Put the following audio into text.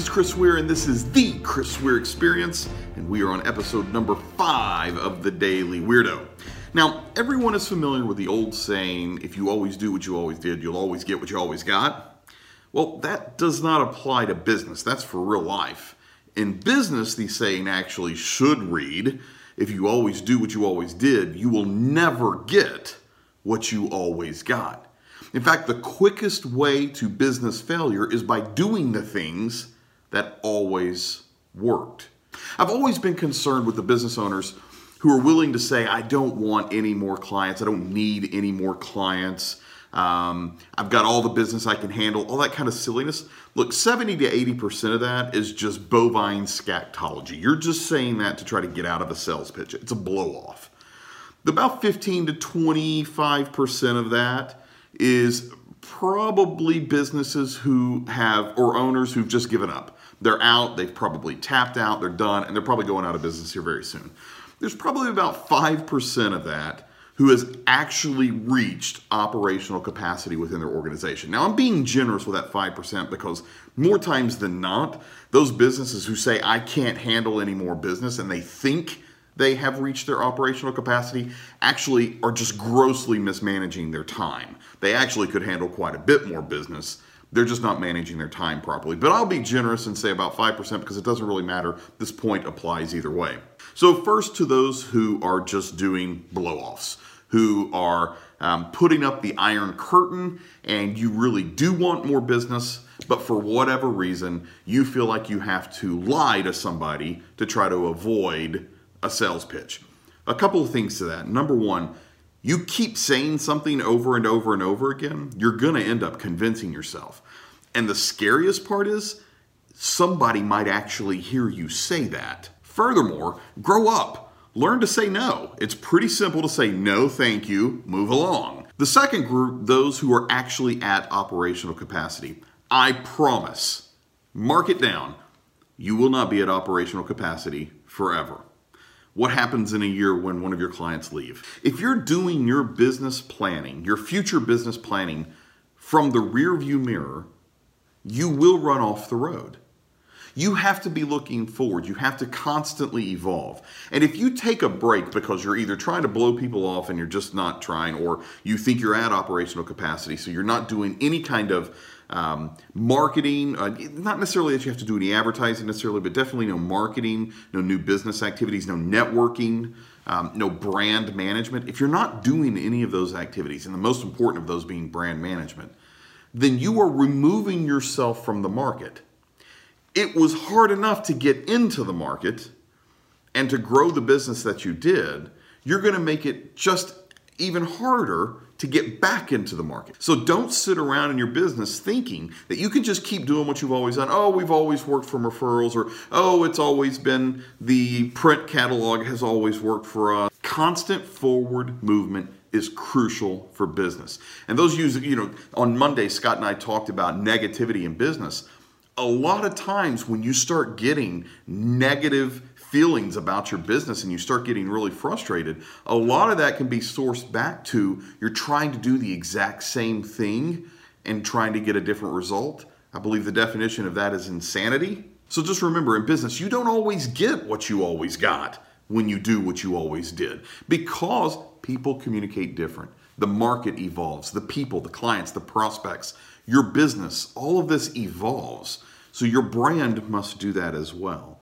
Chris Weir, and this is the Chris Weir Experience, and we are on episode number five of the Daily Weirdo. Now, everyone is familiar with the old saying, if you always do what you always did, you'll always get what you always got. Well, that does not apply to business, that's for real life. In business, the saying actually should read, if you always do what you always did, you will never get what you always got. In fact, the quickest way to business failure is by doing the things that always worked. I've always been concerned with the business owners who are willing to say, I don't want any more clients, I don't need any more clients. Um, I've got all the business I can handle, all that kind of silliness. Look, 70 to 80% of that is just bovine scatology. You're just saying that to try to get out of a sales pitch. It's a blow off. About 15 to 25% of that is probably businesses who have, or owners who've just given up. They're out, they've probably tapped out, they're done, and they're probably going out of business here very soon. There's probably about 5% of that who has actually reached operational capacity within their organization. Now, I'm being generous with that 5% because more times than not, those businesses who say, I can't handle any more business and they think they have reached their operational capacity actually are just grossly mismanaging their time. They actually could handle quite a bit more business. They're just not managing their time properly. But I'll be generous and say about 5% because it doesn't really matter. This point applies either way. So, first to those who are just doing blow offs, who are um, putting up the iron curtain, and you really do want more business, but for whatever reason, you feel like you have to lie to somebody to try to avoid a sales pitch. A couple of things to that. Number one, you keep saying something over and over and over again, you're going to end up convincing yourself. And the scariest part is somebody might actually hear you say that. Furthermore, grow up. Learn to say no. It's pretty simple to say no, thank you, move along. The second group, those who are actually at operational capacity. I promise, mark it down, you will not be at operational capacity forever what happens in a year when one of your clients leave. If you're doing your business planning, your future business planning from the rear view mirror, you will run off the road. You have to be looking forward. You have to constantly evolve. And if you take a break because you're either trying to blow people off and you're just not trying, or you think you're at operational capacity, so you're not doing any kind of um, marketing, uh, not necessarily that you have to do any advertising necessarily, but definitely no marketing, no new business activities, no networking, um, no brand management. If you're not doing any of those activities, and the most important of those being brand management, then you are removing yourself from the market. It was hard enough to get into the market and to grow the business that you did. You're going to make it just even harder to get back into the market. So don't sit around in your business thinking that you can just keep doing what you've always done. Oh, we've always worked from referrals, or oh, it's always been the print catalog has always worked for us. Constant forward movement is crucial for business. And those use, you know, on Monday, Scott and I talked about negativity in business. A lot of times when you start getting negative feelings about your business and you start getting really frustrated, a lot of that can be sourced back to you're trying to do the exact same thing and trying to get a different result. I believe the definition of that is insanity. So just remember in business, you don't always get what you always got when you do what you always did because people communicate different. The market evolves, the people, the clients, the prospects, your business, all of this evolves. So your brand must do that as well.